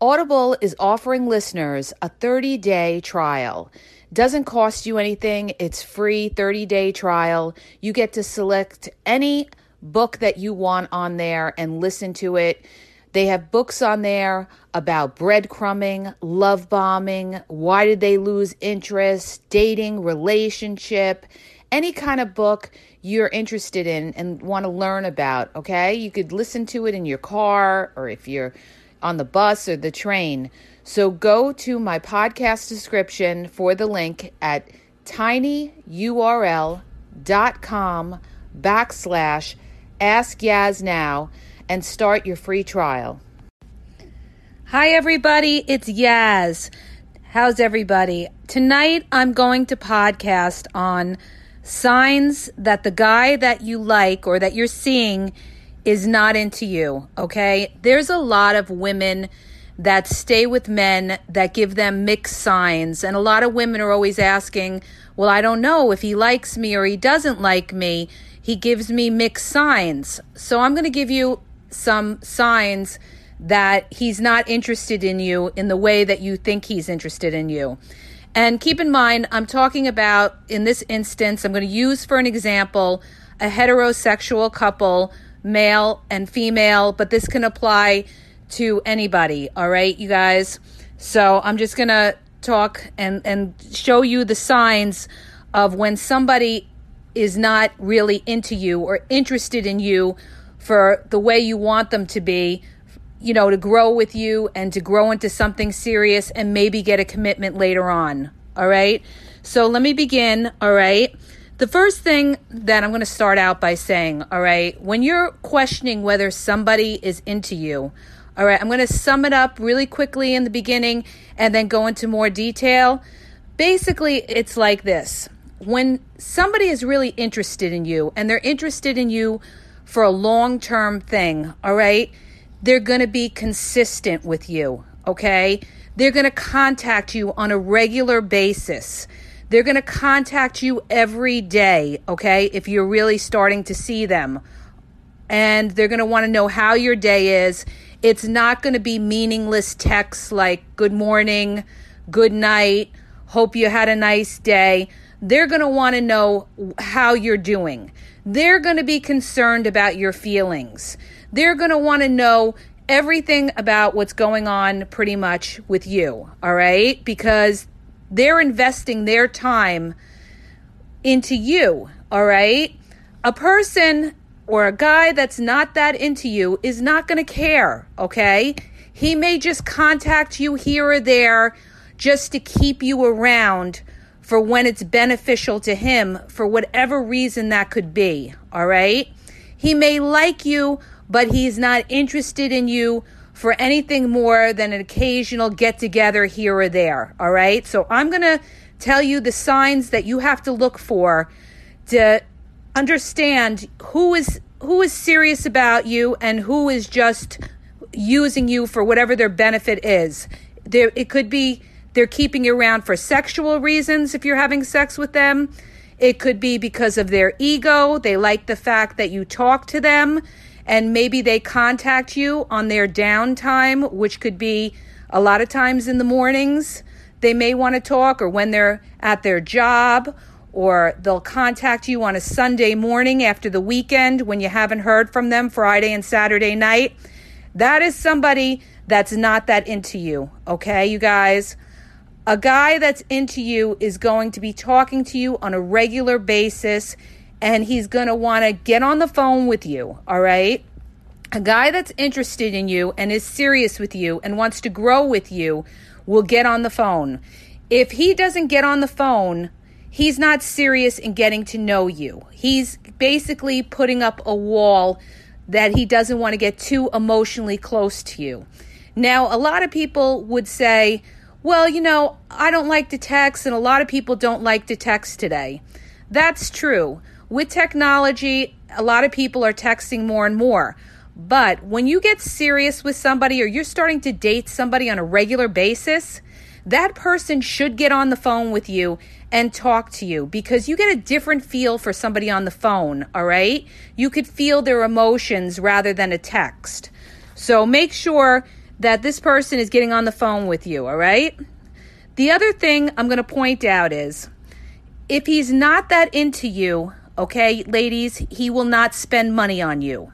Audible is offering listeners a 30 day trial. Doesn't cost you anything, it's free 30 day trial. You get to select any book that you want on there and listen to it. They have books on there about breadcrumbing, love bombing, why did they lose interest, dating, relationship, any kind of book you're interested in and want to learn about, okay? You could listen to it in your car or if you're on the bus or the train. So go to my podcast description for the link at tinyurl.com backslash ask Yaz now and start your free trial. Hi, everybody. It's Yaz. How's everybody? Tonight I'm going to podcast on signs that the guy that you like or that you're seeing is not into you, okay? There's a lot of women that stay with men that give them mixed signs. And a lot of women are always asking, well, I don't know if he likes me or he doesn't like me. He gives me mixed signs. So I'm going to give you some signs that he's not interested in you in the way that you think he's interested in you. And keep in mind, I'm talking about, in this instance, I'm going to use for an example a heterosexual couple male and female, but this can apply to anybody. All right, you guys. So I'm just going to talk and, and show you the signs of when somebody is not really into you or interested in you for the way you want them to be, you know, to grow with you and to grow into something serious and maybe get a commitment later on. All right. So let me begin. All right. The first thing that I'm going to start out by saying, all right, when you're questioning whether somebody is into you, all right, I'm going to sum it up really quickly in the beginning and then go into more detail. Basically, it's like this when somebody is really interested in you and they're interested in you for a long term thing, all right, they're going to be consistent with you, okay? They're going to contact you on a regular basis. They're going to contact you every day, okay, if you're really starting to see them. And they're going to want to know how your day is. It's not going to be meaningless texts like good morning, good night, hope you had a nice day. They're going to want to know how you're doing. They're going to be concerned about your feelings. They're going to want to know everything about what's going on pretty much with you, all right? Because they're investing their time into you, all right? A person or a guy that's not that into you is not going to care, okay? He may just contact you here or there just to keep you around for when it's beneficial to him for whatever reason that could be, all right? He may like you, but he's not interested in you for anything more than an occasional get together here or there. All right. So I'm going to tell you the signs that you have to look for to understand who is who is serious about you and who is just using you for whatever their benefit is. There it could be they're keeping you around for sexual reasons if you're having sex with them. It could be because of their ego. They like the fact that you talk to them and maybe they contact you on their downtime, which could be a lot of times in the mornings. They may want to talk, or when they're at their job, or they'll contact you on a Sunday morning after the weekend when you haven't heard from them Friday and Saturday night. That is somebody that's not that into you, okay, you guys? A guy that's into you is going to be talking to you on a regular basis and he's going to want to get on the phone with you, all right? A guy that's interested in you and is serious with you and wants to grow with you will get on the phone. If he doesn't get on the phone, he's not serious in getting to know you. He's basically putting up a wall that he doesn't want to get too emotionally close to you. Now, a lot of people would say, well, you know, I don't like to text, and a lot of people don't like to text today. That's true with technology, a lot of people are texting more and more. But when you get serious with somebody or you're starting to date somebody on a regular basis, that person should get on the phone with you and talk to you because you get a different feel for somebody on the phone, all right? You could feel their emotions rather than a text. So make sure that this person is getting on the phone with you, all right? The other thing I'm going to point out is if he's not that into you, okay, ladies, he will not spend money on you.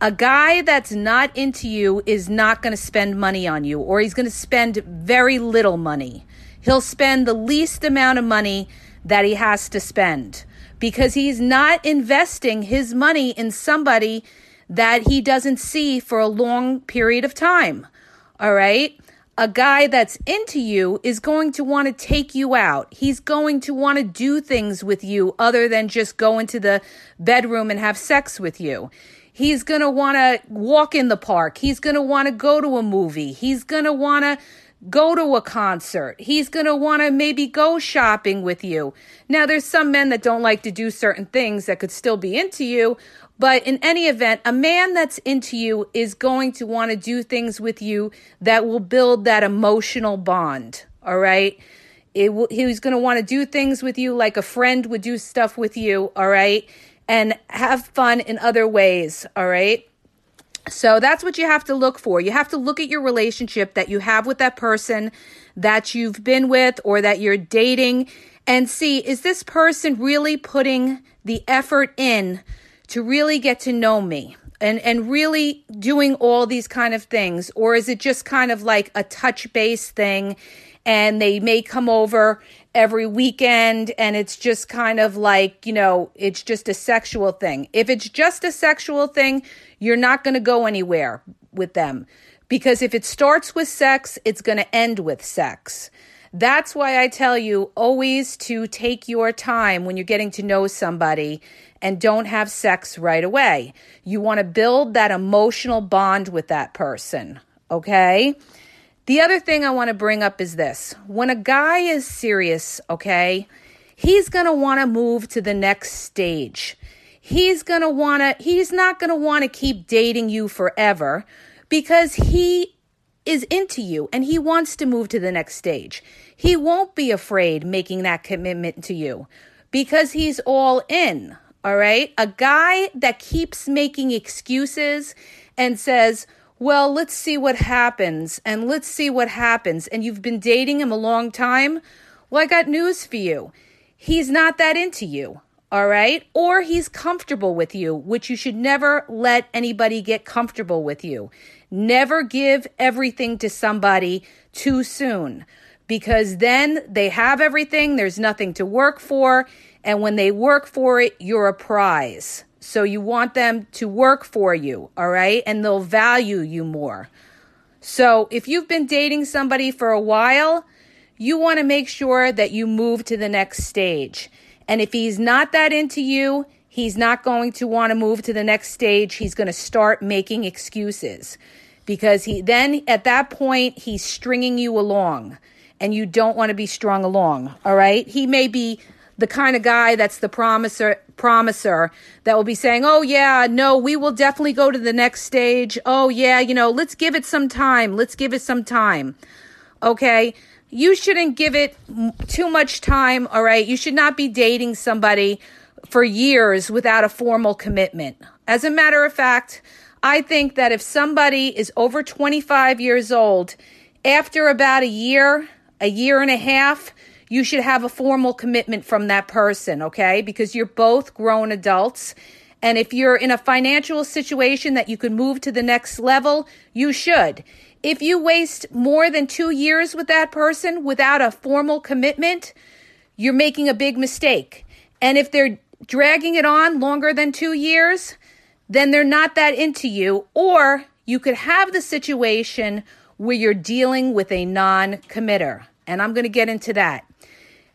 A guy that's not into you is not going to spend money on you, or he's going to spend very little money. He'll spend the least amount of money that he has to spend because he's not investing his money in somebody that he doesn't see for a long period of time. All right. A guy that's into you is going to want to take you out. He's going to want to do things with you other than just go into the bedroom and have sex with you. He's going to want to walk in the park. He's going to want to go to a movie. He's going to want to go to a concert. He's going to want to maybe go shopping with you. Now, there's some men that don't like to do certain things that could still be into you, but in any event, a man that's into you is going to want to do things with you that will build that emotional bond. All right. It w- he's going to want to do things with you like a friend would do stuff with you. All right. And have fun in other ways. All right. So that's what you have to look for. You have to look at your relationship that you have with that person that you've been with or that you're dating and see is this person really putting the effort in to really get to know me and and really doing all these kind of things or is it just kind of like a touch base thing and they may come over every weekend and it's just kind of like, you know, it's just a sexual thing. If it's just a sexual thing, you're not going to go anywhere with them because if it starts with sex, it's going to end with sex. That's why I tell you always to take your time when you're getting to know somebody and don't have sex right away. You want to build that emotional bond with that person, okay? The other thing I want to bring up is this when a guy is serious, okay, he's going to want to move to the next stage. He's going to want to, he's not going to want to keep dating you forever because he is into you and he wants to move to the next stage. He won't be afraid making that commitment to you because he's all in. All right. A guy that keeps making excuses and says, well, let's see what happens and let's see what happens. And you've been dating him a long time. Well, I got news for you. He's not that into you. All right. Or he's comfortable with you, which you should never let anybody get comfortable with you. Never give everything to somebody too soon because then they have everything. There's nothing to work for. And when they work for it, you're a prize. So you want them to work for you, all right? And they'll value you more. So if you've been dating somebody for a while, you want to make sure that you move to the next stage. And if he's not that into you, he's not going to want to move to the next stage. He's going to start making excuses because he then at that point he's stringing you along and you don't want to be strung along, all right? He may be the kind of guy that's the promiser promiser that will be saying, "Oh yeah, no, we will definitely go to the next stage. Oh yeah, you know, let's give it some time. Let's give it some time." Okay? You shouldn't give it too much time, all right? You should not be dating somebody for years without a formal commitment. As a matter of fact, I think that if somebody is over 25 years old, after about a year, a year and a half, you should have a formal commitment from that person, okay? Because you're both grown adults. And if you're in a financial situation that you can move to the next level, you should. If you waste more than two years with that person without a formal commitment, you're making a big mistake. And if they're dragging it on longer than two years, then they're not that into you. Or you could have the situation where you're dealing with a non committer. And I'm going to get into that.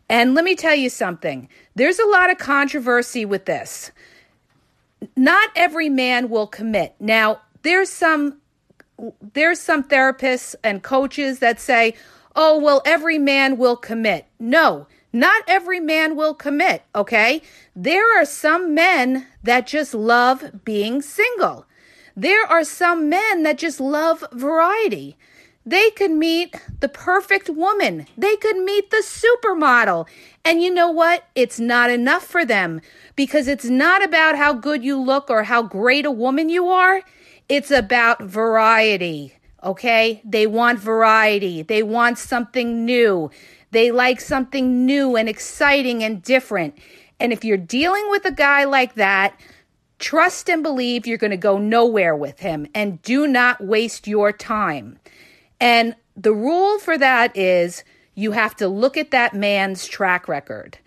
And let me tell you something there's a lot of controversy with this. Not every man will commit. Now, there's some there's some therapists and coaches that say, "Oh, well every man will commit." No, not every man will commit, okay? There are some men that just love being single. There are some men that just love variety. They could meet the perfect woman. They could meet the supermodel. And you know what? It's not enough for them because it's not about how good you look or how great a woman you are. It's about variety. Okay? They want variety. They want something new. They like something new and exciting and different. And if you're dealing with a guy like that, trust and believe you're going to go nowhere with him and do not waste your time. And the rule for that is you have to look at that man's track record.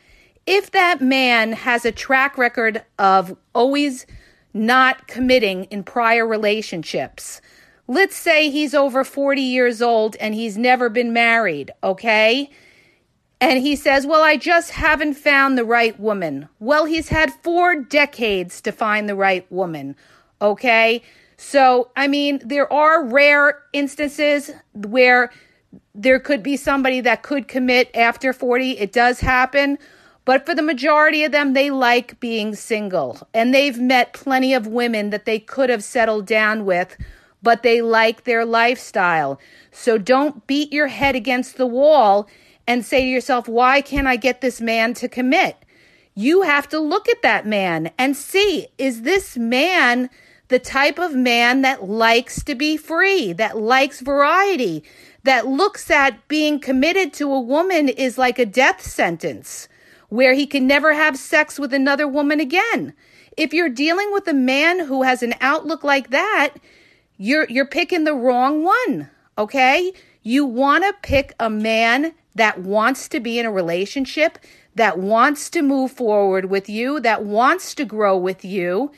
If that man has a track record of always not committing in prior relationships, let's say he's over 40 years old and he's never been married, okay? And he says, Well, I just haven't found the right woman. Well, he's had four decades to find the right woman. Okay. So, I mean, there are rare instances where there could be somebody that could commit after 40. It does happen. But for the majority of them, they like being single. And they've met plenty of women that they could have settled down with, but they like their lifestyle. So don't beat your head against the wall and say to yourself, why can't I get this man to commit? You have to look at that man and see, is this man the type of man that likes to be free, that likes variety, that looks at being committed to a woman is like a death sentence where he can never have sex with another woman again. If you're dealing with a man who has an outlook like that, you're you're picking the wrong one, okay? You want to pick a man that wants to be in a relationship, that wants to move forward with you, that wants to grow with you,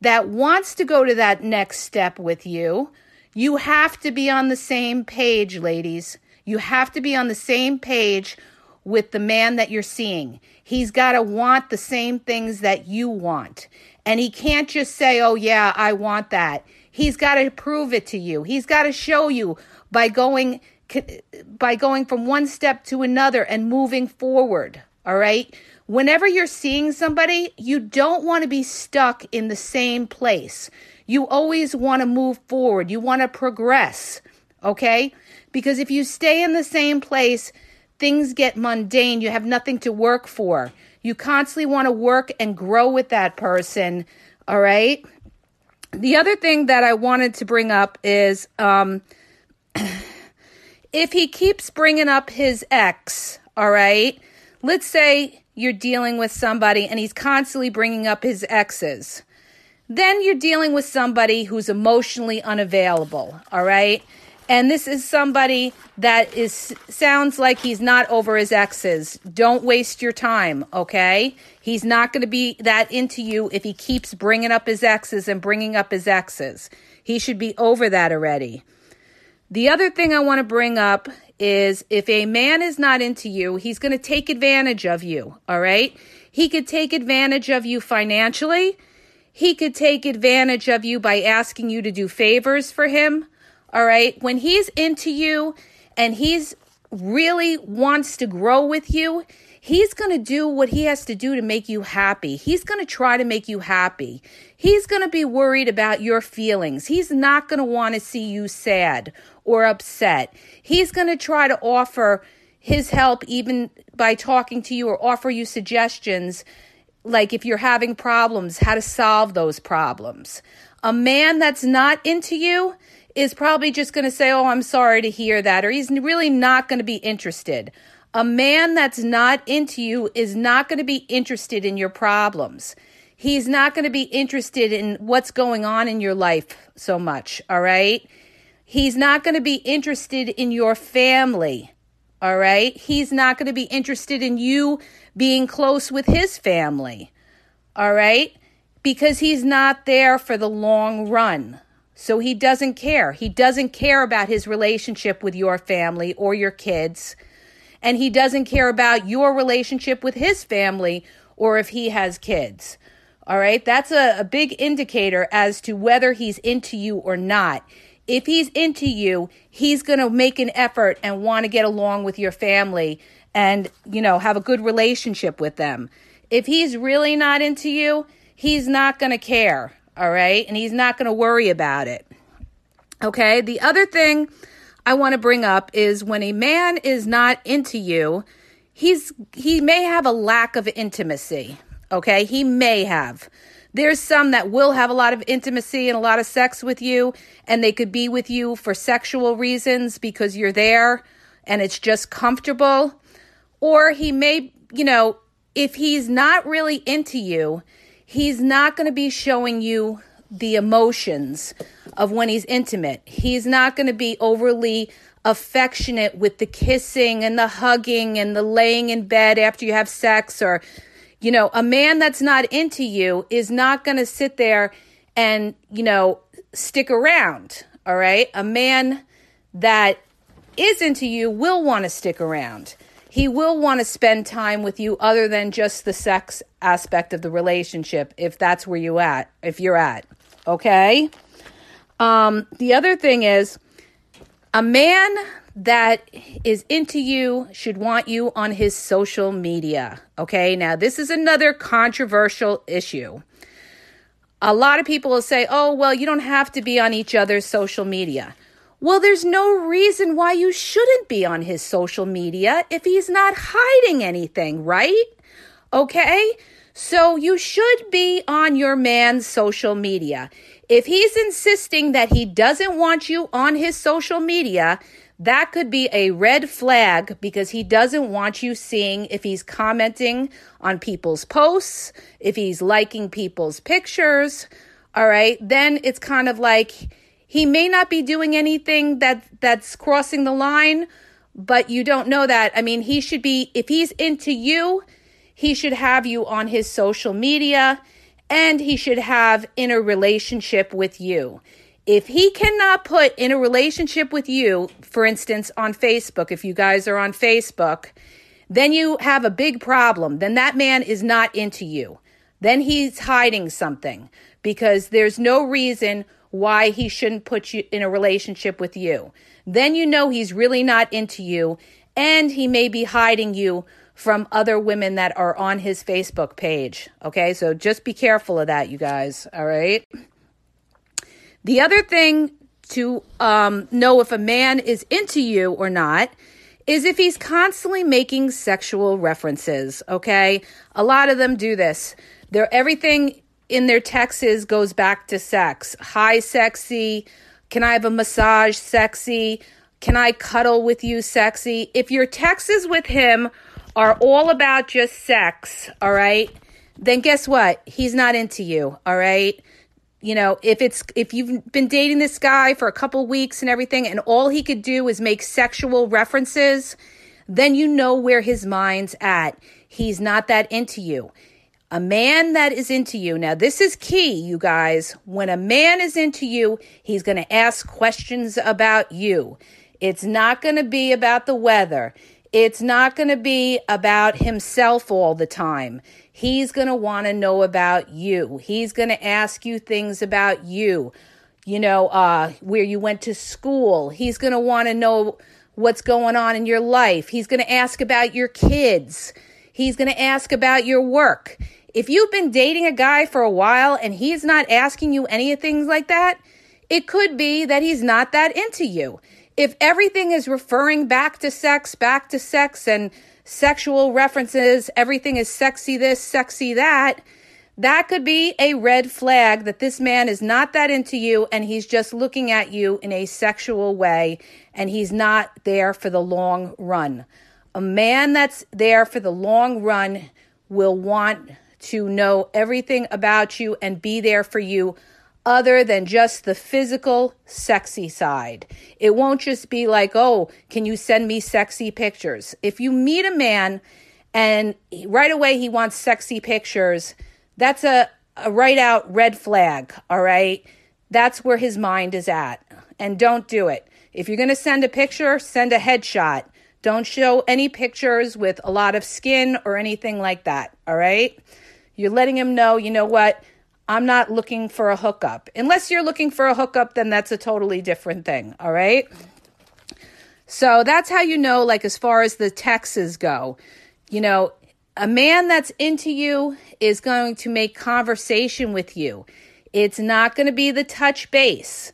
that wants to go to that next step with you. You have to be on the same page, ladies. You have to be on the same page with the man that you're seeing. He's got to want the same things that you want. And he can't just say, oh, yeah, I want that. He's got to prove it to you. He's got to show you by going by going from one step to another and moving forward. All right. Whenever you're seeing somebody, you don't want to be stuck in the same place. You always want to move forward. You want to progress. Okay. Because if you stay in the same place, things get mundane. You have nothing to work for. You constantly want to work and grow with that person. All right. The other thing that I wanted to bring up is, um, if he keeps bringing up his ex, all right, let's say you're dealing with somebody and he's constantly bringing up his exes, then you're dealing with somebody who's emotionally unavailable, all right? And this is somebody that is sounds like he's not over his exes. Don't waste your time, okay? He's not going to be that into you if he keeps bringing up his exes and bringing up his exes. He should be over that already. The other thing I want to bring up is if a man is not into you, he's going to take advantage of you. All right. He could take advantage of you financially. He could take advantage of you by asking you to do favors for him. All right. When he's into you and he's really wants to grow with you, He's going to do what he has to do to make you happy. He's going to try to make you happy. He's going to be worried about your feelings. He's not going to want to see you sad or upset. He's going to try to offer his help even by talking to you or offer you suggestions like if you're having problems, how to solve those problems. A man that's not into you is probably just going to say, Oh, I'm sorry to hear that, or he's really not going to be interested. A man that's not into you is not going to be interested in your problems. He's not going to be interested in what's going on in your life so much, all right? He's not going to be interested in your family, all right? He's not going to be interested in you being close with his family, all right? Because he's not there for the long run. So he doesn't care. He doesn't care about his relationship with your family or your kids and he doesn't care about your relationship with his family or if he has kids. All right, that's a, a big indicator as to whether he's into you or not. If he's into you, he's going to make an effort and want to get along with your family and, you know, have a good relationship with them. If he's really not into you, he's not going to care. All right. And he's not going to worry about it. Okay. The other thing I want to bring up is when a man is not into you, he's he may have a lack of intimacy. Okay? He may have. There's some that will have a lot of intimacy and a lot of sex with you, and they could be with you for sexual reasons because you're there and it's just comfortable. Or he may, you know, if he's not really into you, he's not going to be showing you the emotions of when he's intimate. He's not going to be overly affectionate with the kissing and the hugging and the laying in bed after you have sex or you know, a man that's not into you is not going to sit there and, you know, stick around. All right. A man that is into you will want to stick around. He will want to spend time with you other than just the sex aspect of the relationship if that's where you at, if you're at. Okay? Um the other thing is a man that is into you should want you on his social media. Okay, now this is another controversial issue. A lot of people will say, oh, well, you don't have to be on each other's social media. Well, there's no reason why you shouldn't be on his social media if he's not hiding anything, right? Okay? So you should be on your man's social media. If he's insisting that he doesn't want you on his social media, that could be a red flag because he doesn't want you seeing if he's commenting on people's posts, if he's liking people's pictures. All right. Then it's kind of like he may not be doing anything that that's crossing the line, but you don't know that. I mean, he should be if he's into you, he should have you on his social media and he should have in a relationship with you. If he cannot put in a relationship with you, for instance, on Facebook, if you guys are on Facebook, then you have a big problem. Then that man is not into you. Then he's hiding something because there's no reason why he shouldn't put you in a relationship with you. Then you know he's really not into you and he may be hiding you from other women that are on his Facebook page. Okay, so just be careful of that, you guys. All right. The other thing to um, know if a man is into you or not is if he's constantly making sexual references. Okay, a lot of them do this. They're everything in their texts goes back to sex. Hi, sexy. Can I have a massage? Sexy. Can I cuddle with you? Sexy. If your texts with him are all about just sex, all right, then guess what? He's not into you, all right? you know if it's if you've been dating this guy for a couple weeks and everything and all he could do is make sexual references then you know where his mind's at. He's not that into you. A man that is into you now this is key you guys. When a man is into you he's going to ask questions about you. It's not going to be about the weather it's not going to be about himself all the time He's going to want to know about you. He's going to ask you things about you. You know, uh, where you went to school. He's going to want to know what's going on in your life. He's going to ask about your kids. He's going to ask about your work. If you've been dating a guy for a while and he's not asking you any of things like that, it could be that he's not that into you. If everything is referring back to sex, back to sex, and sexual references, everything is sexy this, sexy that, that could be a red flag that this man is not that into you and he's just looking at you in a sexual way and he's not there for the long run. A man that's there for the long run will want to know everything about you and be there for you other than just the physical, sexy side. It won't just be like, oh, can you send me sexy pictures? If you meet a man and right away he wants sexy pictures, that's a, a right out red flag, all right? That's where his mind is at. And don't do it. If you're going to send a picture, send a headshot. Don't show any pictures with a lot of skin or anything like that, all right? You're letting him know, you know what? I'm not looking for a hookup. Unless you're looking for a hookup, then that's a totally different thing. All right. So that's how you know, like, as far as the texts go, you know, a man that's into you is going to make conversation with you. It's not going to be the touch base.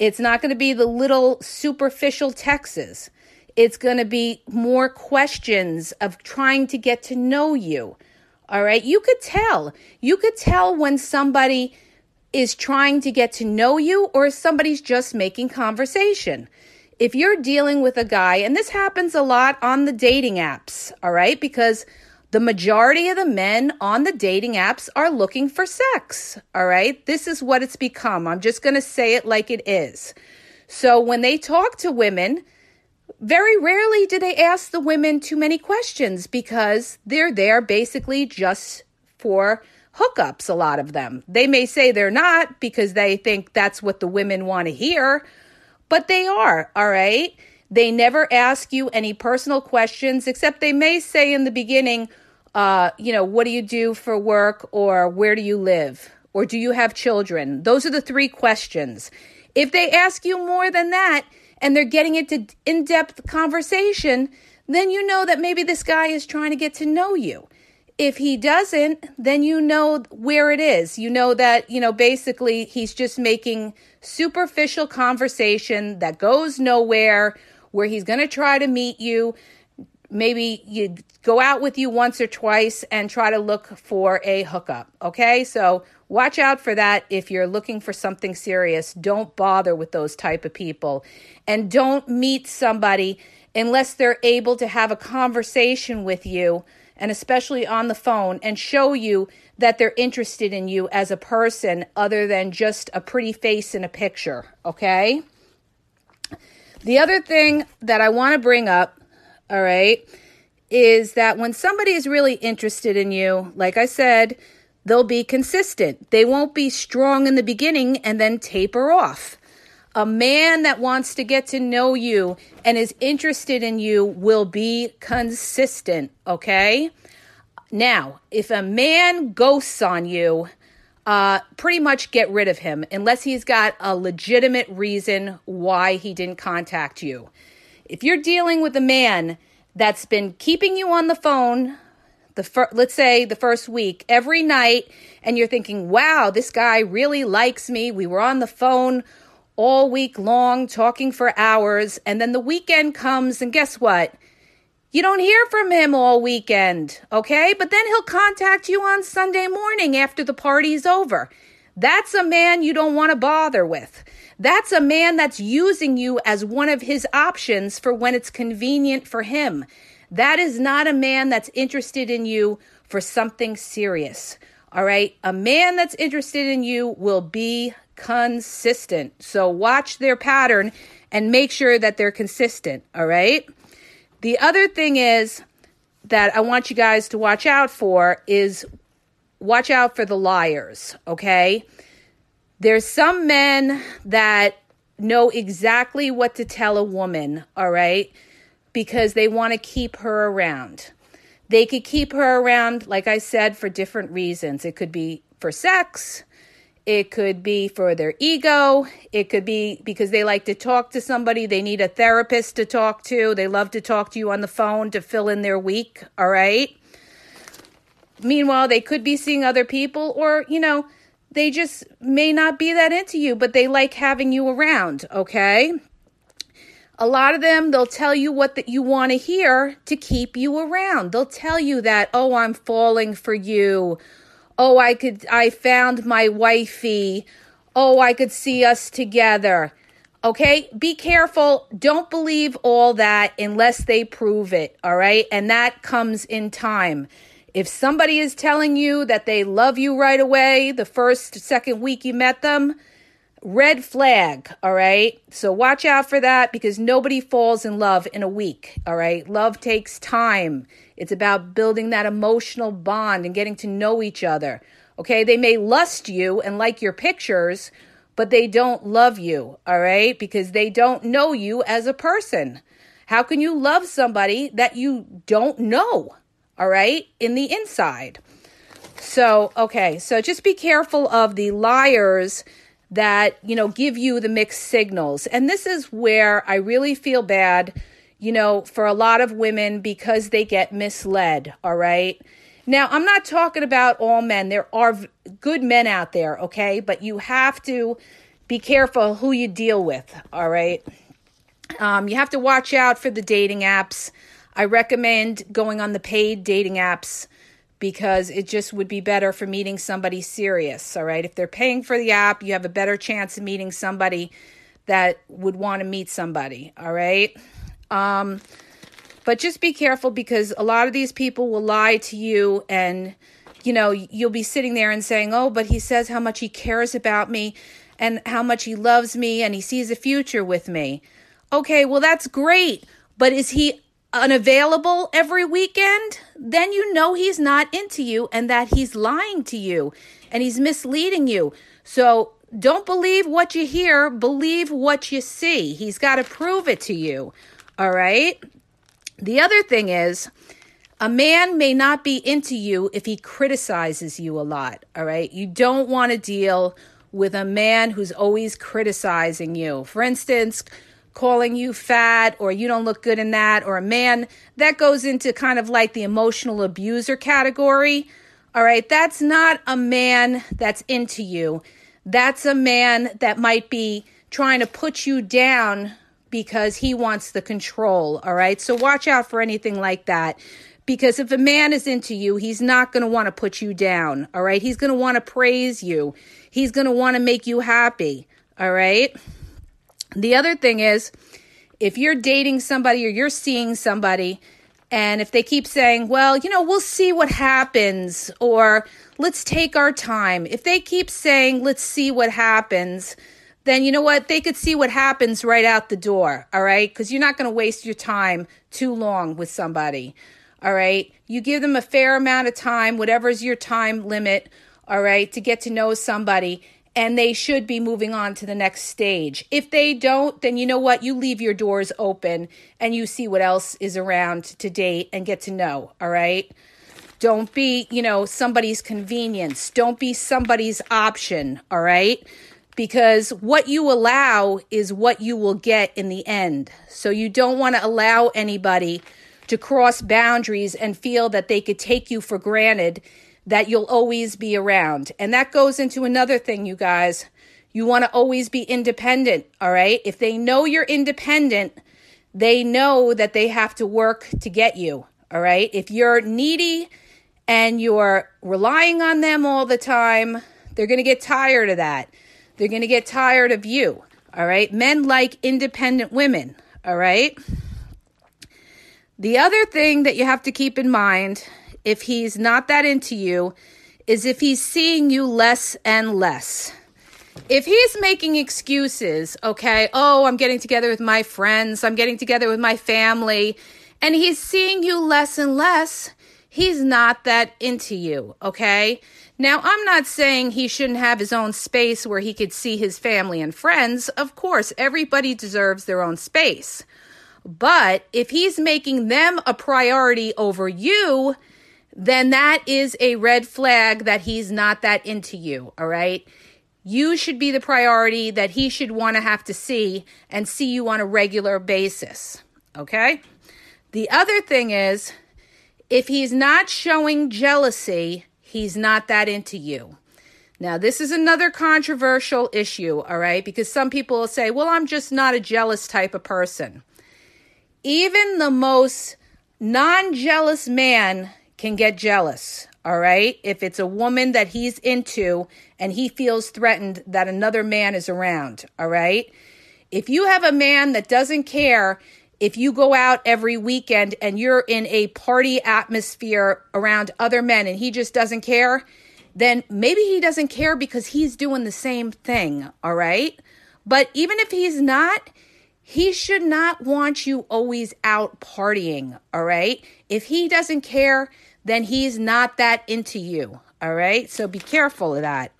It's not going to be the little superficial texts. It's going to be more questions of trying to get to know you. All right. You could tell. You could tell when somebody is trying to get to know you or somebody's just making conversation. If you're dealing with a guy, and this happens a lot on the dating apps, all right, because the majority of the men on the dating apps are looking for sex, all right? This is what it's become. I'm just going to say it like it is. So when they talk to women, very rarely do they ask the women too many questions because they're there basically just for hookups, a lot of them. They may say they're not because they think that's what the women want to hear, but they are, all right? They never ask you any personal questions, except they may say in the beginning, uh, you know, what do you do for work or where do you live or do you have children? Those are the three questions. If they ask you more than that, and they're getting into in depth conversation, then you know that maybe this guy is trying to get to know you. If he doesn't, then you know where it is. You know that, you know, basically he's just making superficial conversation that goes nowhere, where he's going to try to meet you. Maybe you go out with you once or twice and try to look for a hookup. Okay. So watch out for that if you're looking for something serious don't bother with those type of people and don't meet somebody unless they're able to have a conversation with you and especially on the phone and show you that they're interested in you as a person other than just a pretty face in a picture okay the other thing that i want to bring up all right is that when somebody is really interested in you like i said they'll be consistent. They won't be strong in the beginning and then taper off. A man that wants to get to know you and is interested in you will be consistent, okay? Now, if a man ghosts on you, uh, pretty much get rid of him unless he's got a legitimate reason why he didn't contact you. If you're dealing with a man that's been keeping you on the phone the fir- let's say the first week every night and you're thinking wow this guy really likes me. We were on the phone all week long talking for hours and then the weekend comes and guess what? You don't hear from him all weekend okay? But then he'll contact you on sunday morning after the party's over. That's a man you don't want to bother with that's a man that's using you as one of his options for when it's convenient for him that is not a man that's interested in you for something serious. All right. A man that's interested in you will be consistent. So watch their pattern and make sure that they're consistent. All right. The other thing is that I want you guys to watch out for is watch out for the liars. Okay. There's some men that know exactly what to tell a woman. All right because they want to keep her around. They could keep her around, like I said, for different reasons. It could be for sex, it could be for their ego, it could be because they like to talk to somebody, they need a therapist to talk to, they love to talk to you on the phone to fill in their week, all right? Meanwhile, they could be seeing other people, or, you know, they just may not be that into you, but they like having you around, okay? A lot of them, they'll tell you what that you want to hear to keep you around. They'll tell you that, oh, I'm falling for you. Oh, I could, I found my wifey. Oh, I could see us together. Okay, be careful. Don't believe all that unless they prove it. All right, and that comes in time. If somebody is telling you that they love you right away, the first, second week you met them, red flag, all right? So watch out for that because nobody falls in love in a week, all right? Love takes time. It's about building that emotional bond and getting to know each other. Okay? They may lust you and like your pictures, but they don't love you, all right? Because they don't know you as a person. How can you love somebody that you don't know, all right? In the inside. So, okay, so just be careful of the liars that, you know, give you the mixed signals. And this is where I really feel bad, you know, for a lot of women because they get misled, all right? Now, I'm not talking about all men. There are good men out there, okay? But you have to be careful who you deal with, all right? Um, you have to watch out for the dating apps. I recommend going on the paid dating apps because it just would be better for meeting somebody serious. All right. If they're paying for the app, you have a better chance of meeting somebody that would want to meet somebody. All right. Um, but just be careful because a lot of these people will lie to you and you know, you'll be sitting there and saying, "Oh, but he says how much he cares about me and how much he loves me and he sees a future with me." Okay, well that's great. But is he unavailable every weekend, then you know he's not into you and that he's lying to you and he's misleading you. So don't believe what you hear, believe what you see. He's got to prove it to you. All right? The other thing is, a man may not be into you if he criticizes you a lot. All right? You don't want to deal with a man who's always criticizing you. For instance, calling you fat or you don't look good in that or a man that goes into kind of like the emotional abuser category. All right that's not a man that's into you. That's a man that might be trying to put you down because he wants the control. All right so watch out for anything like that. Because if a man is into you he's not going to want to put you down. All right he's going to want to praise you. He's going to want to make you happy. All right the other thing is, if you're dating somebody or you're seeing somebody, and if they keep saying, well, you know, we'll see what happens, or let's take our time, if they keep saying, let's see what happens, then you know what? They could see what happens right out the door, all right? Because you're not going to waste your time too long with somebody, all right? You give them a fair amount of time, whatever's your time limit, all right, to get to know somebody and they should be moving on to the next stage. If they don't, then you know what? You leave your doors open and you see what else is around to date and get to know, all right? Don't be, you know, somebody's convenience. Don't be somebody's option, all right? Because what you allow is what you will get in the end. So you don't want to allow anybody to cross boundaries and feel that they could take you for granted that you'll always be around. And that goes into another thing, you guys. You want to always be independent, all right? If they know you're independent, they know that they have to work to get you, all right? If you're needy and you're relying on them all the time, they're going to get tired of that. They're going to get tired of you, all right? Men like independent women, all right? The other thing that you have to keep in mind if he's not that into you is if he's seeing you less and less. If he's making excuses, okay, oh, I'm getting together with my friends, I'm getting together with my family, and he's seeing you less and less, he's not that into you, okay? Now, I'm not saying he shouldn't have his own space where he could see his family and friends. Of course, everybody deserves their own space. But if he's making them a priority over you, then that is a red flag that he's not that into you, all right? You should be the priority that he should want to have to see and see you on a regular basis, okay? The other thing is, if he's not showing jealousy, he's not that into you. Now, this is another controversial issue, all right? Because some people will say, well, I'm just not a jealous type of person. Even the most non jealous man can get jealous, all right? If it's a woman that he's into and he feels threatened that another man is around, all right? If you have a man that doesn't care if you go out every weekend and you're in a party atmosphere around other men and he just doesn't care, then maybe he doesn't care because he's doing the same thing, all right? But even if he's not, he should not want you always out partying, all right? If he doesn't care, then he's not that into you, all right? So be careful of that.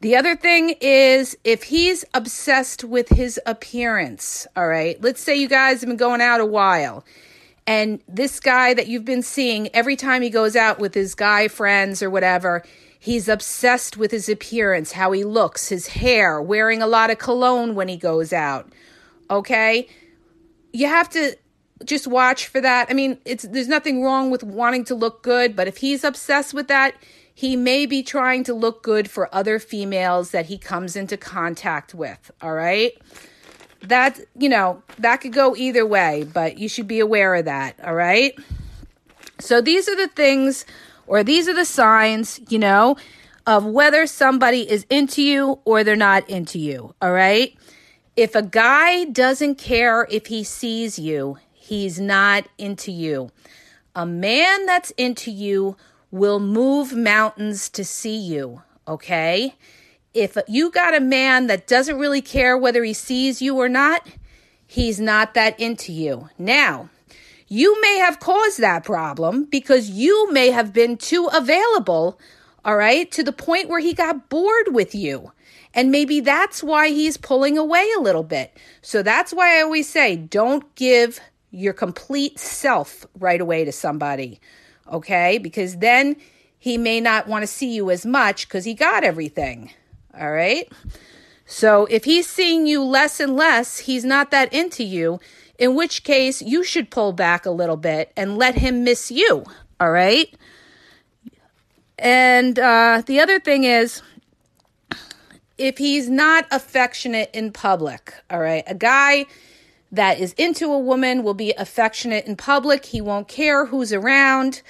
The other thing is if he's obsessed with his appearance, all right? Let's say you guys have been going out a while and this guy that you've been seeing every time he goes out with his guy friends or whatever, he's obsessed with his appearance, how he looks, his hair, wearing a lot of cologne when he goes out okay? You have to just watch for that. I mean, it's there's nothing wrong with wanting to look good, but if he's obsessed with that, he may be trying to look good for other females that he comes into contact with, all right? That, you know, that could go either way, but you should be aware of that, all right? So these are the things, or these are the signs, you know, of whether somebody is into you or they're not into you. All right. If a guy doesn't care if he sees you, he's not into you. A man that's into you will move mountains to see you. Okay. If you got a man that doesn't really care whether he sees you or not, he's not that into you. Now, you may have caused that problem because you may have been too available, all right, to the point where he got bored with you. And maybe that's why he's pulling away a little bit. So that's why I always say don't give your complete self right away to somebody, okay? Because then he may not want to see you as much because he got everything, all right? So if he's seeing you less and less, he's not that into you, in which case you should pull back a little bit and let him miss you, all right? And uh, the other thing is, if he's not affectionate in public, all right, a guy that is into a woman will be affectionate in public, he won't care who's around.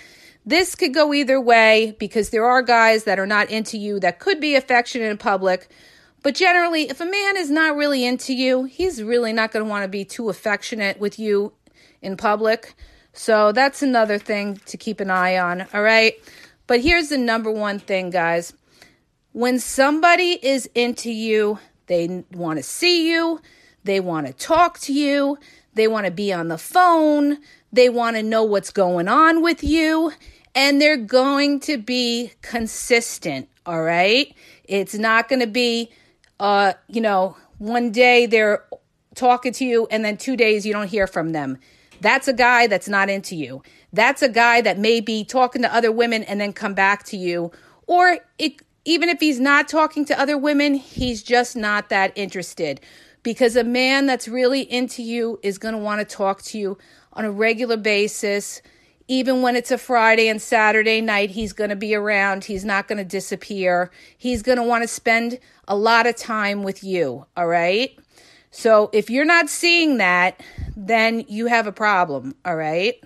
This could go either way because there are guys that are not into you that could be affectionate in public, but generally, if a man is not really into you, he's really not going to want to be too affectionate with you in public. So that's another thing to keep an eye on. All right. But here's the number one thing, guys. When somebody is into you, they want to see you, they want to talk to you, they want to be on the phone, they want to know what's going on with you, and they're going to be consistent. All right. It's not going to be uh, you know, one day they're talking to you and then two days you don't hear from them. That's a guy that's not into you. That's a guy that may be talking to other women and then come back to you. Or it, even if he's not talking to other women, he's just not that interested. Because a man that's really into you is going to want to talk to you on a regular basis. Even when it's a Friday and Saturday night, he's going to be around. He's not going to disappear. He's going to want to spend a lot of time with you. All right. So if you're not seeing that, then you have a problem. All right.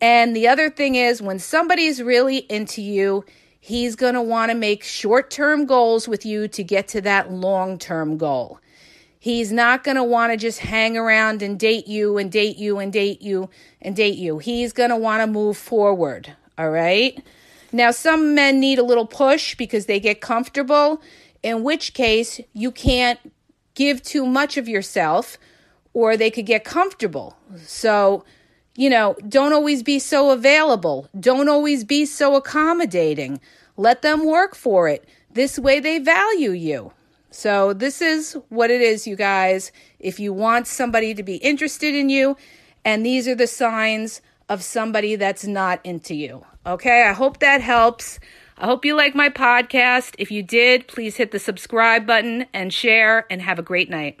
And the other thing is, when somebody's really into you, he's going to want to make short term goals with you to get to that long term goal. He's not going to want to just hang around and date you and date you and date you and date you. He's going to want to move forward. All right. Now, some men need a little push because they get comfortable, in which case you can't give too much of yourself or they could get comfortable. So, you know, don't always be so available. Don't always be so accommodating. Let them work for it. This way they value you. So, this is what it is, you guys. If you want somebody to be interested in you, and these are the signs of somebody that's not into you. Okay, I hope that helps. I hope you like my podcast. If you did, please hit the subscribe button and share, and have a great night.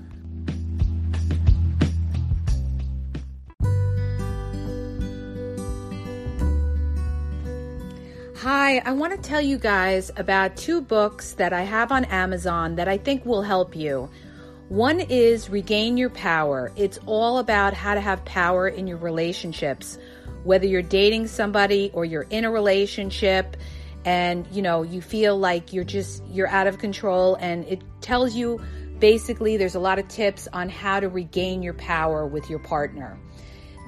Hi, I want to tell you guys about two books that I have on Amazon that I think will help you. One is Regain Your Power. It's all about how to have power in your relationships, whether you're dating somebody or you're in a relationship and you know, you feel like you're just you're out of control and it tells you basically there's a lot of tips on how to regain your power with your partner.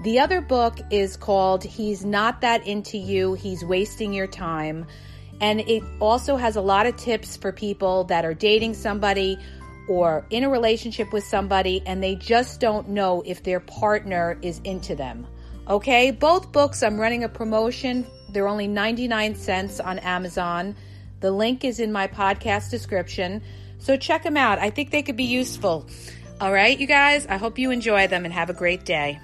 The other book is called He's Not That Into You, He's Wasting Your Time. And it also has a lot of tips for people that are dating somebody or in a relationship with somebody and they just don't know if their partner is into them. Okay, both books, I'm running a promotion. They're only 99 cents on Amazon. The link is in my podcast description. So check them out. I think they could be useful. All right, you guys, I hope you enjoy them and have a great day.